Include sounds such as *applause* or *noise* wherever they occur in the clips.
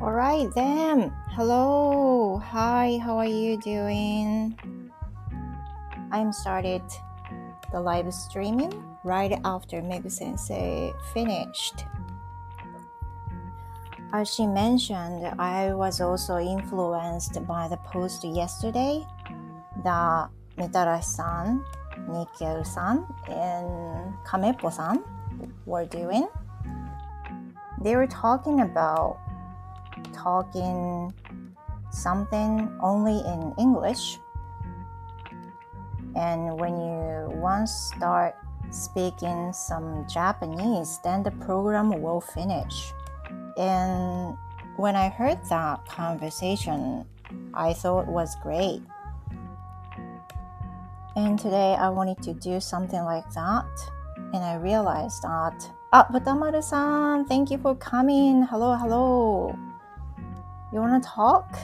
All right then. Hello. Hi, how are you doing? I'm started the live streaming right after Meg Sensei finished. As she mentioned, I was also influenced by the post yesterday that Mitarashi-san, Nikkei-san, and Kamepo-san were doing. They were talking about talking something only in English. And when you once start speaking some Japanese, then the program will finish. And when I heard that conversation, I thought was great. And today I wanted to do something like that. And I realized that, ah, Butamaru-san, thank you for coming. Hello, hello. You want to talk?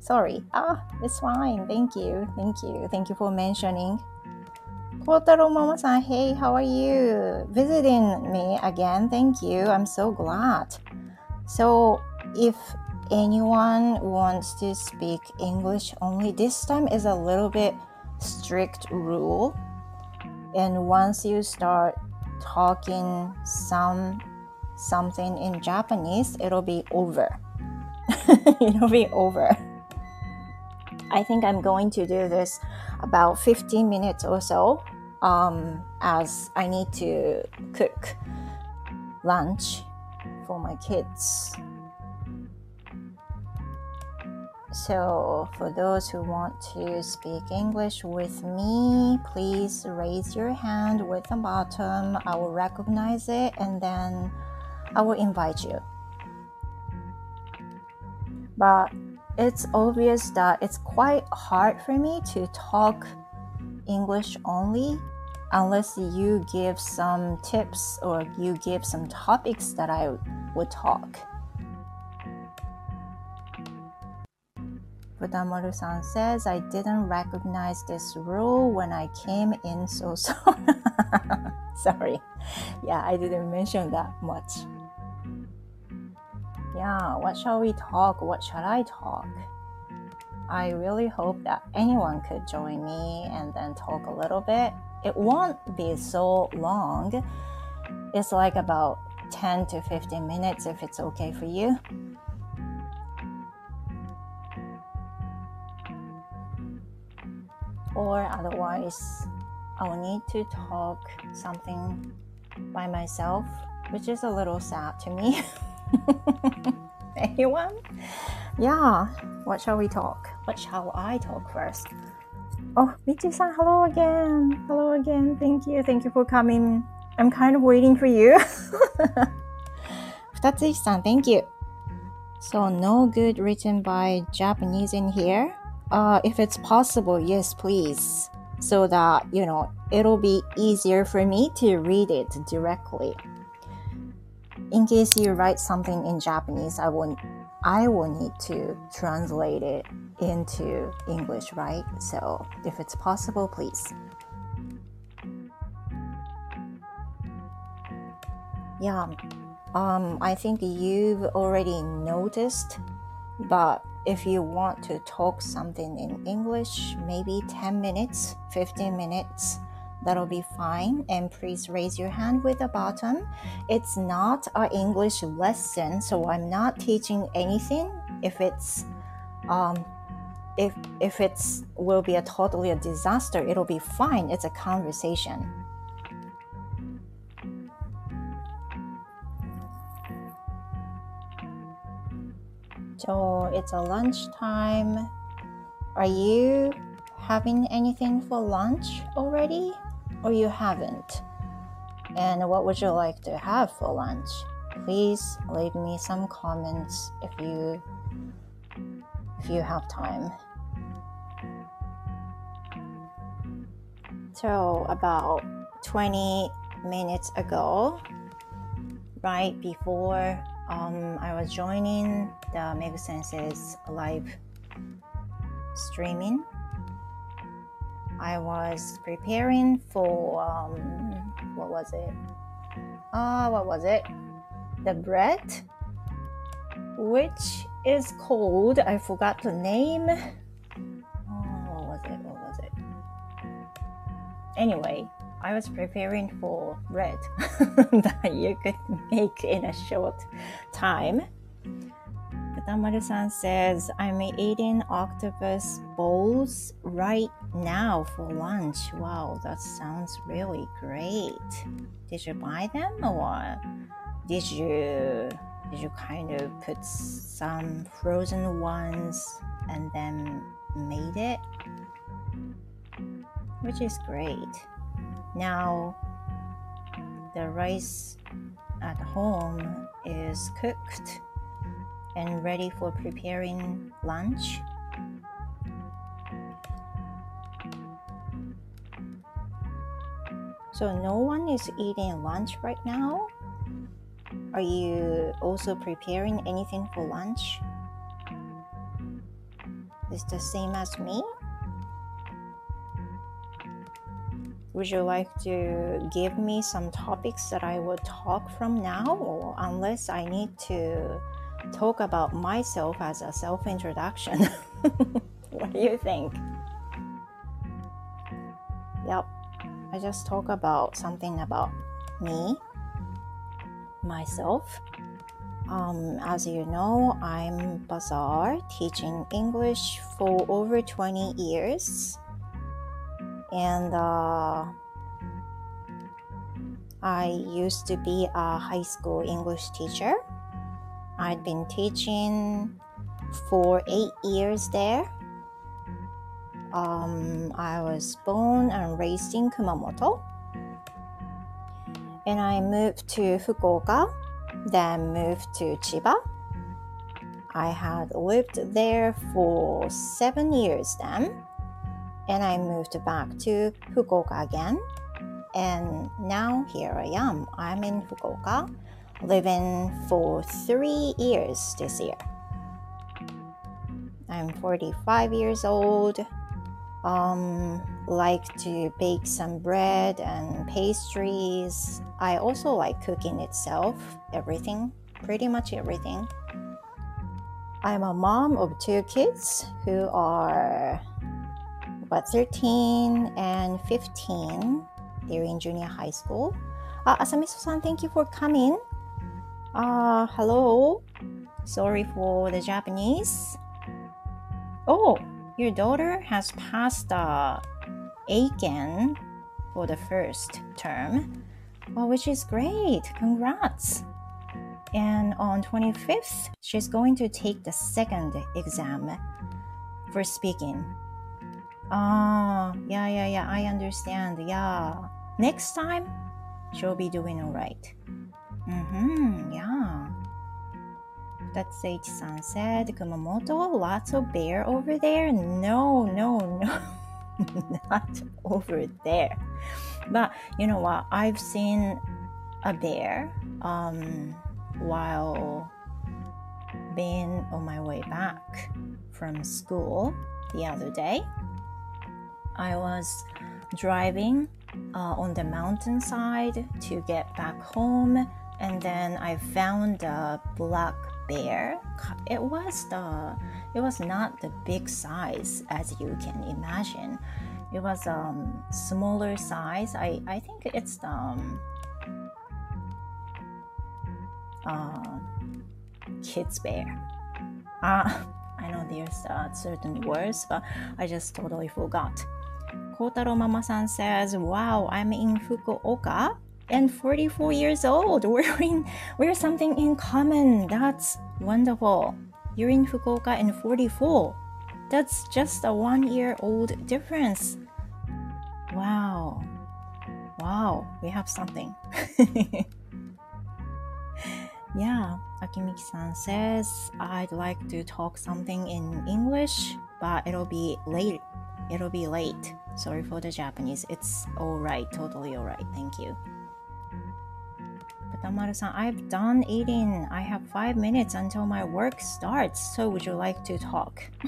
Sorry. Ah, it's fine. Thank you. Thank you. Thank you for mentioning. Kotaro Mama-san, hey, how are you? Visiting me again. Thank you. I'm so glad. So, if anyone wants to speak English only, this time is a little bit strict rule. And once you start talking some something in Japanese, it'll be over. *laughs* it'll be over. I think I'm going to do this about 15 minutes or so um, as I need to cook lunch for my kids. So, for those who want to speak English with me, please raise your hand with the bottom. I will recognize it and then I will invite you. But it's obvious that it's quite hard for me to talk English only unless you give some tips or you give some topics that I would talk. Butamaru-san says, I didn't recognize this rule when I came in, so *laughs* sorry. *laughs* sorry. Yeah, I didn't mention that much. Yeah, what shall we talk? What shall I talk? I really hope that anyone could join me and then talk a little bit. It won't be so long. It's like about 10 to 15 minutes if it's okay for you. or otherwise I'll need to talk something by myself, which is a little sad to me. *laughs* *laughs* Anyone? Yeah, what shall we talk? What shall I talk first? Oh, Michi-san, hello again. Hello again. Thank you. Thank you for coming. I'm kind of waiting for you. *laughs* Futatsushi-san, thank you. So, no good written by Japanese in here uh, if it's possible, yes, please, so that you know it'll be easier for me to read it directly. In case you write something in Japanese, I will I will need to translate it into English, right? So if it's possible, please. Yeah, um, I think you've already noticed, but if you want to talk something in English, maybe 10 minutes, 15 minutes, that'll be fine. And please raise your hand with the button. It's not an English lesson, so I'm not teaching anything. If it's um, if if it's will be a totally a disaster, it'll be fine. It's a conversation. So it's a lunchtime. Are you having anything for lunch already? Or you haven't? And what would you like to have for lunch? Please leave me some comments if you if you have time. So about 20 minutes ago, right before um, I was joining the Meg Sensei's live streaming. I was preparing for um, what was it? Ah, uh, what was it? The bread which is called, I forgot the name. Oh, what was it? What was it? Anyway, I was preparing for bread *laughs* that you could make in a short time. Katamaru-san says, I'm eating octopus balls right now for lunch. Wow, that sounds really great. Did you buy them or did you did you kind of put some frozen ones and then made it? Which is great. Now the rice at home is cooked and ready for preparing lunch. So, no one is eating lunch right now? Are you also preparing anything for lunch? Is the same as me? Would you like to give me some topics that I would talk from now, or unless I need to talk about myself as a self introduction? *laughs* what do you think? I just talk about something about me, myself. Um, as you know, I'm Bazaar, teaching English for over 20 years and uh, I used to be a high school English teacher. I'd been teaching for eight years there. Um, I was born and raised in Kumamoto. And I moved to Fukuoka, then moved to Chiba. I had lived there for seven years then and I moved back to Fukuoka again. And now here I am. I'm in Fukuoka, living for three years this year. I'm 45 years old. Um, like to bake some bread and pastries. I also like cooking itself, everything, pretty much everything. I'm a mom of two kids who are but 13 and 15, they're in junior high school. Uh, Asamiso-san, thank you for coming. Uh, hello. Sorry for the Japanese. Oh, your daughter has passed the Eiken for the first term, well, which is great. Congrats. And on 25th, she's going to take the second exam for speaking. Ah, yeah, yeah, yeah, I understand. Yeah. Next time, she'll be doing all right. Mm-hmm, yeah. That's H-san said, Kumamoto, lots of bear over there? No, no, no, *laughs* not over there. But you know what? I've seen a bear um, while being on my way back from school the other day. I was driving uh, on the mountainside to get back home, and then I found a black bear. It was the it was not the big size as you can imagine. It was um smaller size. I I think it's the um, uh, kids bear. Uh, *laughs* I know there's uh, certain words, but I just totally forgot. Kotaro Mama-san says, "Wow, I'm in Fukuoka and 44 years old. *laughs* We're in we're something in common. That's wonderful. You're in Fukuoka and 44. That's just a one year old difference. Wow. Wow, we have something. *laughs* yeah, Akimiki-san says, I'd like to talk something in English, but it'll be late. It'll be late. Sorry for the Japanese. It's alright, totally alright. Thank you. Katamaru-san, I've done eating. I have five minutes until my work starts. So would you like to talk? *laughs*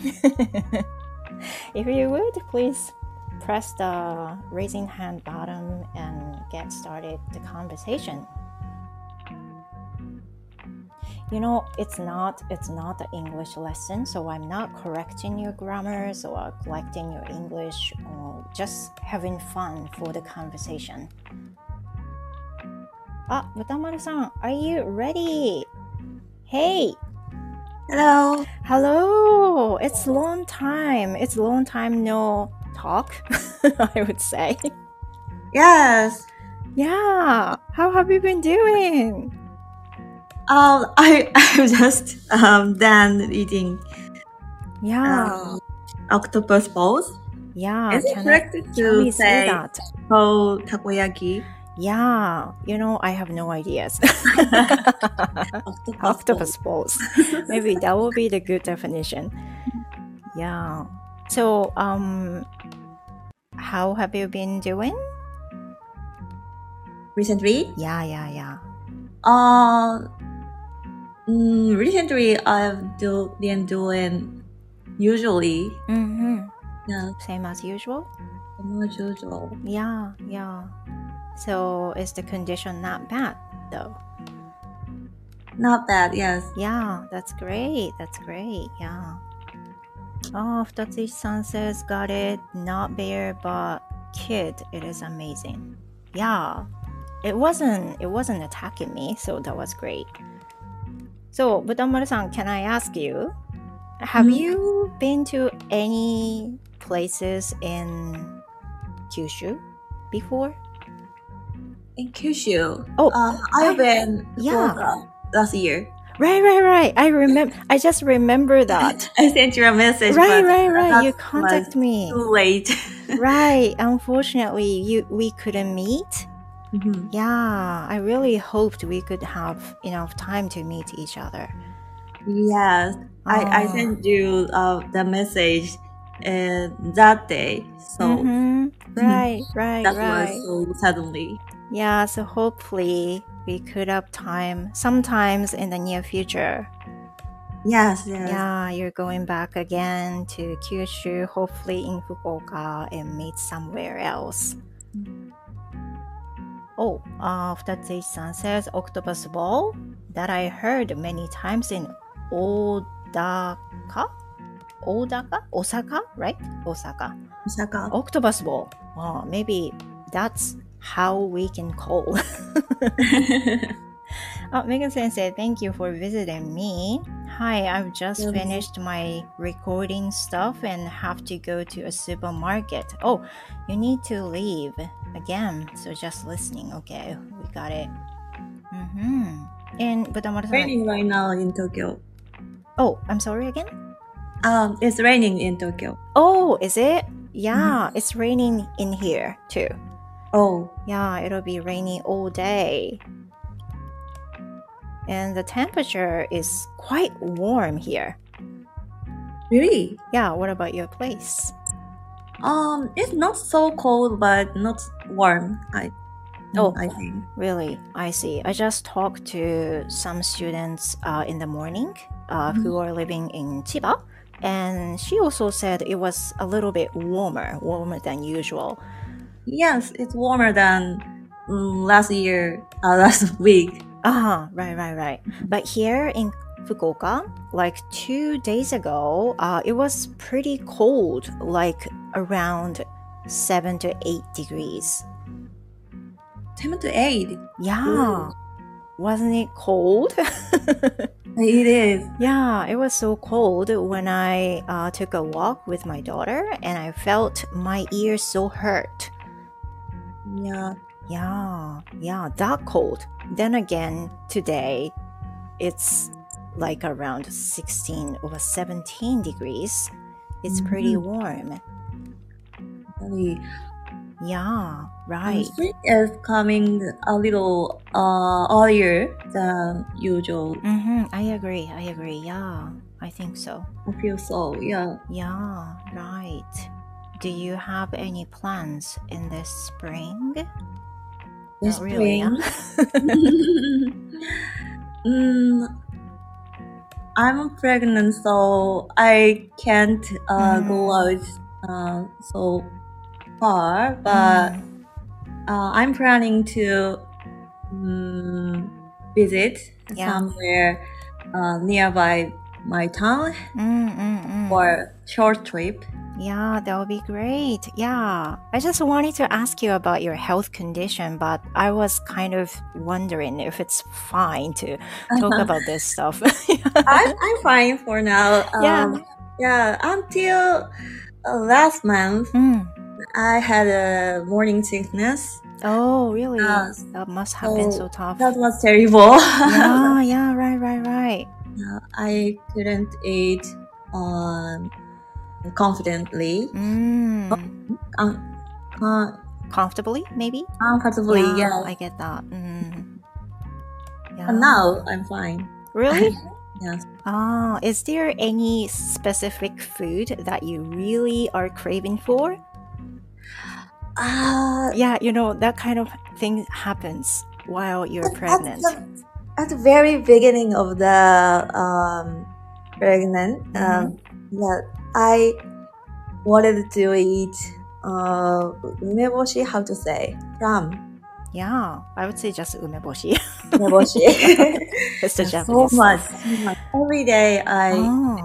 if you would, please press the raising hand button and get started the conversation. you know it's not it's not an english lesson so i'm not correcting your grammars or collecting your english or just having fun for the conversation あ、豚丸さん、Are you ready? Hey! Hello. Hello! It's long time. It's long time no talk, *laughs* I would say. Yes. Yeah. How have you been doing? Um, *laughs* I I'm just um done eating Yeah. um, octopus balls. yeah. Is it can I- correct Can to we say say that? whole takoyaki? Yeah, you know, I have no ideas. Octopus. Octopus balls. *laughs* Maybe that will be the good definition. Yeah. So, um, how have you been doing? Recently, Yeah, yeah, yeah. uh, mm, recently I've do, been doing usually Mm-hmm. yeah, Same as usual. Same as usual. Yeah, yeah. So, is the condition not bad though? Not bad. Yes. Yeah, that's great. That's great. Yeah. Oh, Futatsushi-san says, got it. Not bear, but kid. It is amazing. Yeah. It wasn't, it wasn't attacking me, so that was great. So, Butamaru-san, can I ask you, have Mhm. you been to any places in Kyushu before? In Kyushu, Oh, uh, I've been Yeah. Fukuoka last year. right, right, right. I remember, *laughs* I just remember that. I sent you a message. right, but right, right. You contact me. Too late. *laughs* right. Unfortunately, you we couldn't meet. Mhm. Yeah, I really hoped we could have enough time to meet each other. Yes, I, I Oh. sent you uh, the message uh, that day. So Mhm. *laughs* Right, right, that right. was so suddenly. Yeah, so hopefully we could have time sometimes in the near future. Yes, yes. Yeah, you're going back again to Kyushu, hopefully in Fukuoka, and meet somewhere else. Oh, uh, Futatsushi-san says octopus ball that I heard many times in Odaka? Odaka? Osaka, right? Osaka. Osaka. Octopus ball. Oh, maybe that's how we can call. *laughs* Oh, Megan Sensei, thank you for visiting me. Hi, I've just Yes. finished my recording stuff and have to go to a supermarket. Oh, you need to leave again, so just listening. Okay, we got it. Mm-hmm. And Butamaru-san, raining right now in Tokyo. oh, I'm sorry again. Um, it's raining in Tokyo. Oh, is it? Yeah, it's raining in here too. Oh, Yeah, it'll be rainy all day. And the temperature is quite warm here. really? Yeah, what about your place? Um, it's not so cold, but not warm. I, Oh. I think. Really, I see. I just talked to some students uh, in the morning uh, Mhm. who are living in Chiba, and she also said it was a little bit warmer, warmer than usual. Yes, it's warmer than mm, last year, uh, *laughs* last week. Ah, right, right, right. But here in Fukuoka, like two days ago, uh, it was pretty cold, like around seven to eight degrees. Seven to eight. Yeah, wasn't it cold? *laughs* It is. yeah, it was so cold when I uh, took a walk with my daughter, and I felt my ears so hurt. Yeah. Yeah, yeah, that cold. Then again, today it's like around 16 or 17 degrees. It's pretty Mhm. warm. Really. Yeah, right. spring is coming a little uh, earlier than usual. Mm-hmm, I agree. I agree. Yeah, I think so. I feel so. Yeah. Yeah, right. Do you have any plans in this spring? This Not really, spring. huh? *laughs* mm, I'm pregnant, so I can't uh, go Mm. out uh, so far. But Mm. uh, I'm planning to mm, visit Yeah. somewhere uh, nearby my town Mm, mm, mm. for short trip. Yeah, that would be great. Yeah. I just wanted to ask you about your health condition, but I was kind of wondering if it's fine to talk Uh-huh. about this stuff. I'm, *laughs* I'm fine for now. Yeah. Um, yeah, until uh, last month, Mm. I had a morning sickness. Oh, really? Yes. That must have been So so tough. That was terrible. yeah, *laughs* yeah, right, right, right. Uh, I couldn't eat um, confidently, Mm. um, uh, Comfortably, maybe? comfortably. Yeah, I get that. Mm. Yeah. But now I'm fine. Really? *laughs* Yes. Ah, is there any specific food that you really are craving for? Uh, Yeah, you know, that kind of thing happens while you're at, pregnant. the, at the very beginning of the um, pregnant, um, yeah, I wanted to eat uh, umeboshi. How to say ram Yeah, I would say just umeboshi. umeboshi. *laughs* it's the *laughs* so Japanese. much, so much. Every day I Oh,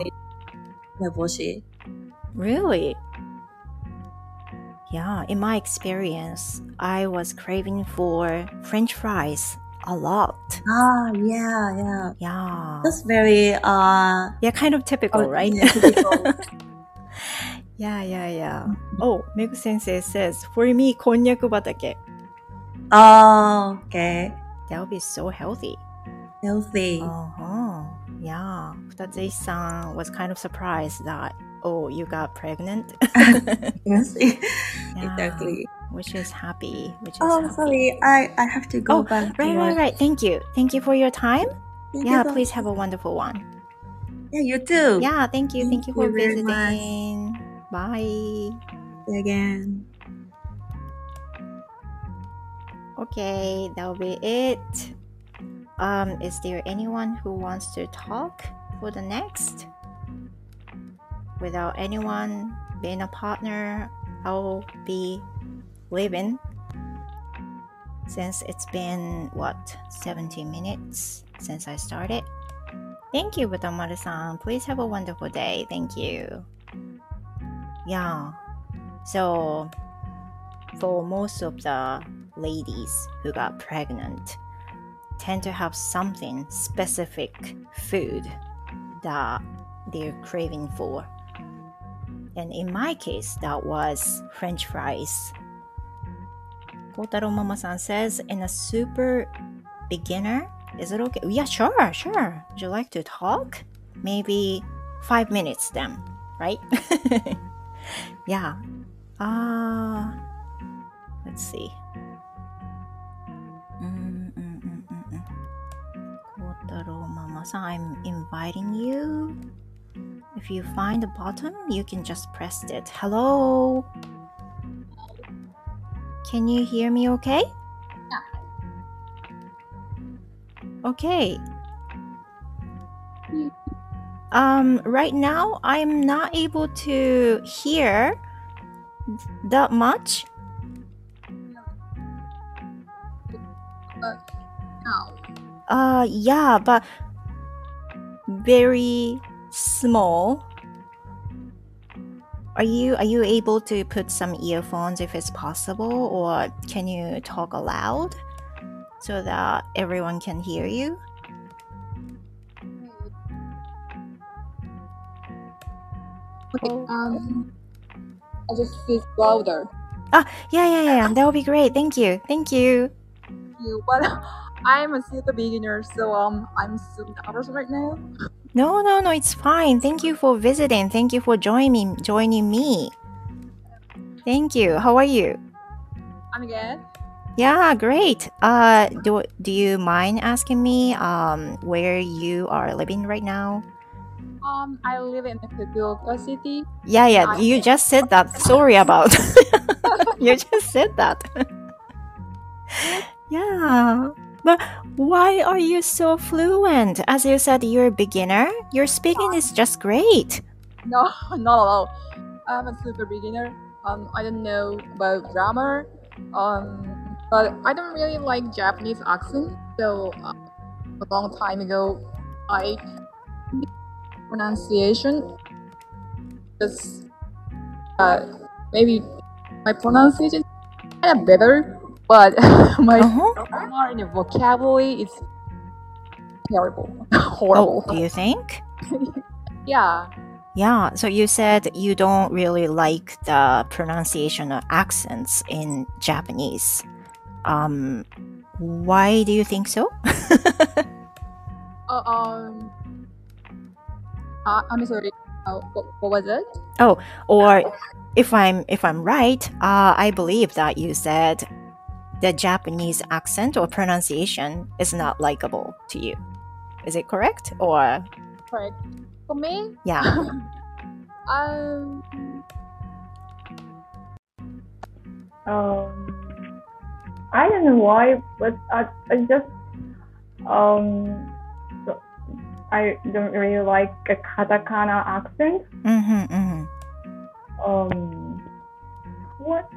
umeboshi. really? Yeah, in my experience, I was craving for French fries a lot. Ah, yeah, yeah, yeah. That's very uh, yeah, kind of typical, oh, right? Yeah, typical. *laughs* yeah, yeah, yeah. Oh, Megu Sensei says for me, konnyaku batake. Oh, okay. That would be so healthy. Healthy. Uh huh. Yeah. Futatsuhi san was kind of surprised that oh, you got pregnant. *laughs* yes, *laughs* yeah. exactly. Which is happy. Which is Oh, happy. sorry. I, I have to go Oh, back. Right, right, right. Thank you. Thank you for your time. Thank you Yeah, so- please have a wonderful one. Yeah, you too. Yeah, thank you. Thank Thank you for you visiting. Bye. See you again. Okay, that'll be it. Um, is there anyone who wants to talk for the next? Without anyone being a partner, I'll be leaving since it's been what 70 minutes since I started. Thank you, Butamaru-san. Please have a wonderful day. Thank you. Yeah. So, for most of the ladies who got pregnant tend to have something specific food that they're craving for. And in my case, that was French fries. Kotaro Mama-san says, in a super beginner, is it okay? Yeah, sure, sure. Would you like to talk? Maybe five minutes then, right? *laughs* yeah. Ah, let's see. Kotaro Mama-san, I'm inviting you. If you find the button, you can just press it. Hello? Can you hear me okay? Yeah. Okay. Um, right now, I'm not able to hear that much. Uh, yeah, but very small. Are you are you able to put some earphones if it's possible, or can you talk aloud so that everyone can hear you? Okay. Oh. Um, I just speak louder. Ah, Yeah, yeah, yeah. That would be great. Thank you. Thank you. You, but *laughs* I'm a super beginner, so um, I'm so nervous right now. No, no, no. It's fine. Thank you for visiting. Thank you for joining joining me. Thank you. How are you? I'm good. Yeah, great. Uh, do do you mind asking me um where you are living right now? Um, I live in Fukuoka City. Yeah, yeah. I- You just said that. Sorry about. *laughs* you just said that. *laughs* yeah. But why are you so fluent? As you said, you're a beginner. Your speaking is just great. No, *laughs* not at all. I'm a super beginner. Um, I don't know about grammar. Um, but I don't really like Japanese accent. So uh, a long time ago, I pronunciation. Just uh, maybe my pronunciation is better, but *laughs* my Uh-huh. grammar and vocabulary is terrible, *laughs* horrible. Oh, do you think? *laughs* Yeah. Yeah, so you said you don't really like the pronunciation or accents in Japanese. Um, why do you think so? Uh, um. Uh, I'm sorry. Uh, what, what was it? Oh, or if I'm if I'm right, uh, I believe that you said the Japanese accent or pronunciation is not likable to you. Is it correct? Or Correct. For me, yeah. *laughs* um, Um, I don't know why, but I, I just um, I don't really like a katakana accent. Mm-hmm, mm-hmm. Um, what?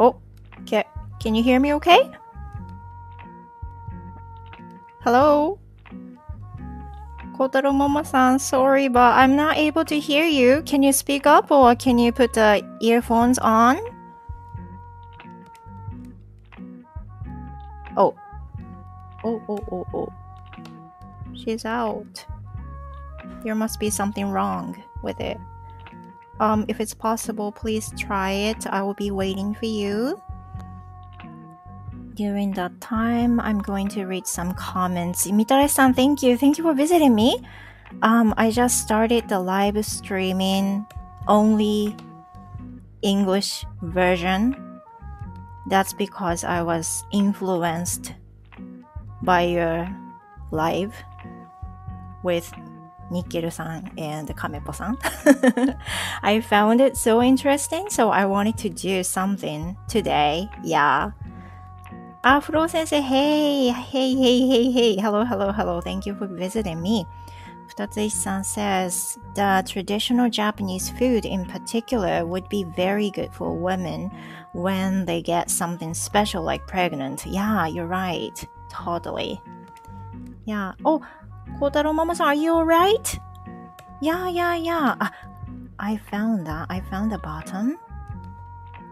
Oh, can, can you hear me okay? Hello? Kotaro Mama-san, sorry, but I'm not able to hear you. Can you speak up or can you put the earphones on? Oh. Oh, oh, oh, oh. She's out. There must be something wrong with it. Um, if it's possible, please try it. I will be waiting for you. During that time, I'm going to read some comments. Mitare-san, thank you. Thank you for visiting me. Um, I just started the live streaming only English version. That's because I was influenced by your live with Nikkiru-san and Kamepo-san. *laughs* I found it so interesting, so I wanted to do something today. Yeah. Ah, sensei, hey, hey, hey, hey, hey. Hello, hello, hello. Thank you for visiting me. Futatsuichi-san says the traditional Japanese food in particular would be very good for women when they get something special like pregnant. Yeah, you're right. Totally. Yeah. Oh, Kotaro Mama-san, are you alright? Yeah, yeah, yeah. Ah, I found that. I found the bottom.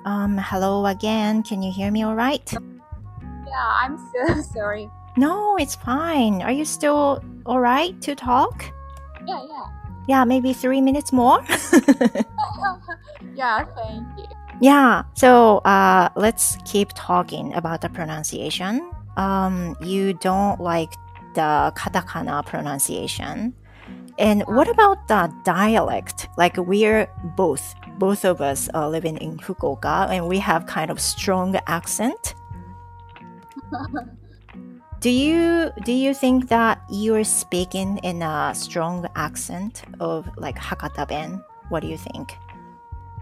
Um, hello again. Can you hear me alright? yeah, I'm *laughs* so sorry. No, it's fine. Are you still alright to talk? Yeah, yeah. Yeah, maybe three minutes more. *laughs* yeah, thank you. yeah, so uh, let's keep talking about the pronunciation. Um, you don't like the katakana pronunciation. And what about the dialect? Like we're both, both of us are living in Fukuoka and we have kind of strong accent. *laughs* Do you do you think that you're speaking in a strong accent of like Hakata Ben? What do you think?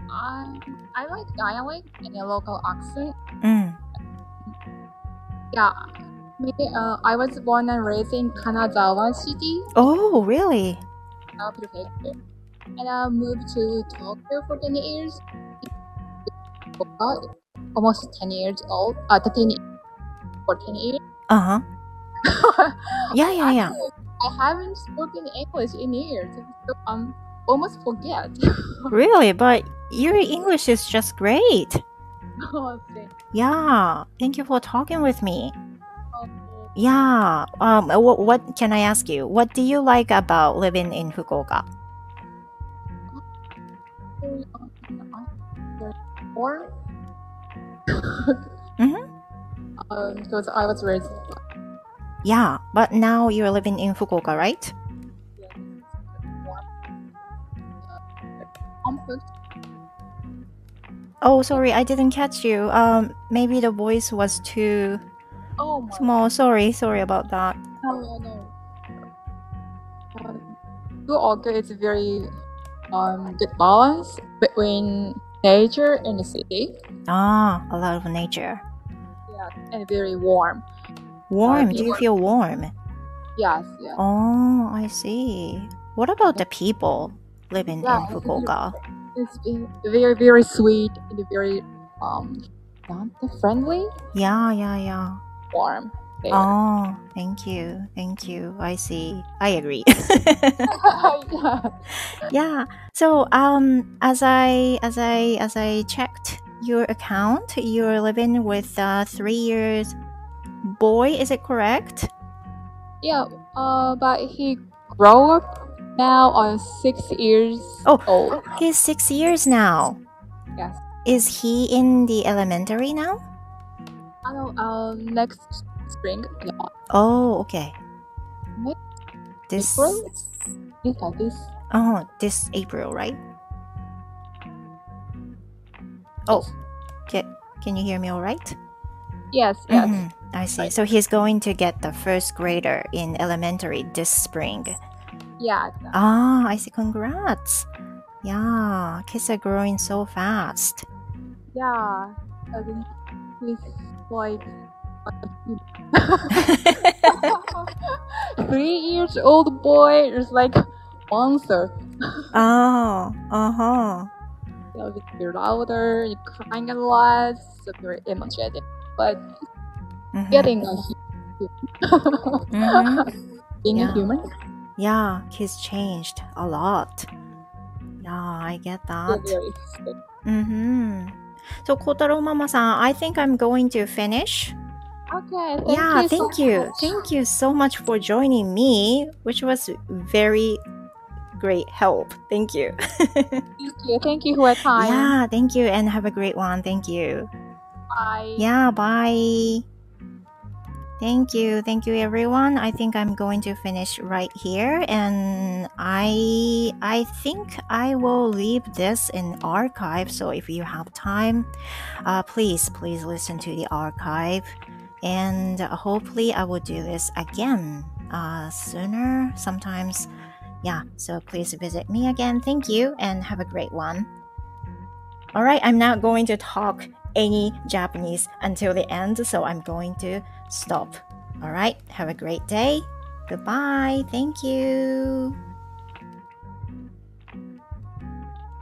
I I like dialect and a local accent. Mm. Yeah. Me, uh, I was born and raised in Kanazawa City, Oh, really? uh, prefecture, and I moved to Tokyo for 10 years. Almost 10 years old. Uh, 10 for 10 years. Uh huh. *laughs* Yeah, yeah, yeah. Actually, I haven't spoken English in years, so um, almost forget. *laughs* Really? But your English is just great. *laughs* Oh, thank Yeah. Thank you for talking with me. Yeah. Um. What, what can I ask you? What do you like about living in Fukuoka? Or, Mhm. um, because I was raised Yeah. But now you're living in Fukuoka, right? Oh, sorry, I didn't catch you. Um. Maybe the voice was too Oh my small. Sorry. Sorry about that. no, no, no. Um, Fukuoka is a very um good balance between nature and the city. Ah, a lot of nature. Yeah, and very warm. Warm. Do you feel warm? Yes, yes. Oh, I see. What about the people living Yeah, in Fukuoka? It's very, very sweet and very um friendly, Yeah, yeah, yeah. Warm. There. Oh, thank you. Thank you. I see. I agree. yeah. *laughs* yeah. So, um as I as I as I checked your account, you're living with a 3 years boy, is it correct? Yeah, uh, but he grow up now on six years Oh. old. He's 6 years now. Yes. Is he in the elementary now? Next spring, yeah, Oh, okay. Next This April. Yeah, this. Oh, this April, right? Oh, can, can you hear me all right? Yes, yes. Mhm, I see. Right. So he's going to get the first grader in elementary this spring. Yeah. Ah, I see. Congrats. Yeah, kids are growing so fast. Yeah. He's like *laughs* three years old boy is like monster. oh, uh huh. Know, you're louder, you're crying a lot, so very energetic. But Mhm, getting a mhm. *laughs* being Yeah. a human, Yeah, kids changed a lot. Yeah, I get that. Mm-hmm. So, Kotaro Mama-san, I think I'm going to finish. Okay, thank yeah, you. thank so you. much. Thank you so much for joining me, which was very great help. Thank you. *laughs* Thank you. Thank you for your time. yeah, thank you and have a great one. Thank you. Bye. Yeah, bye. Thank you. Thank you everyone. I think I'm going to finish right here and I I think I will leave this in archive so if you have time uh, please please listen to the archive and hopefully I will do this again uh, sooner sometimes yeah so please visit me again thank you and have a great one all right i'm not going to talk any japanese until the end so i'm going to stop. All right. Have a great day. Goodbye. Thank you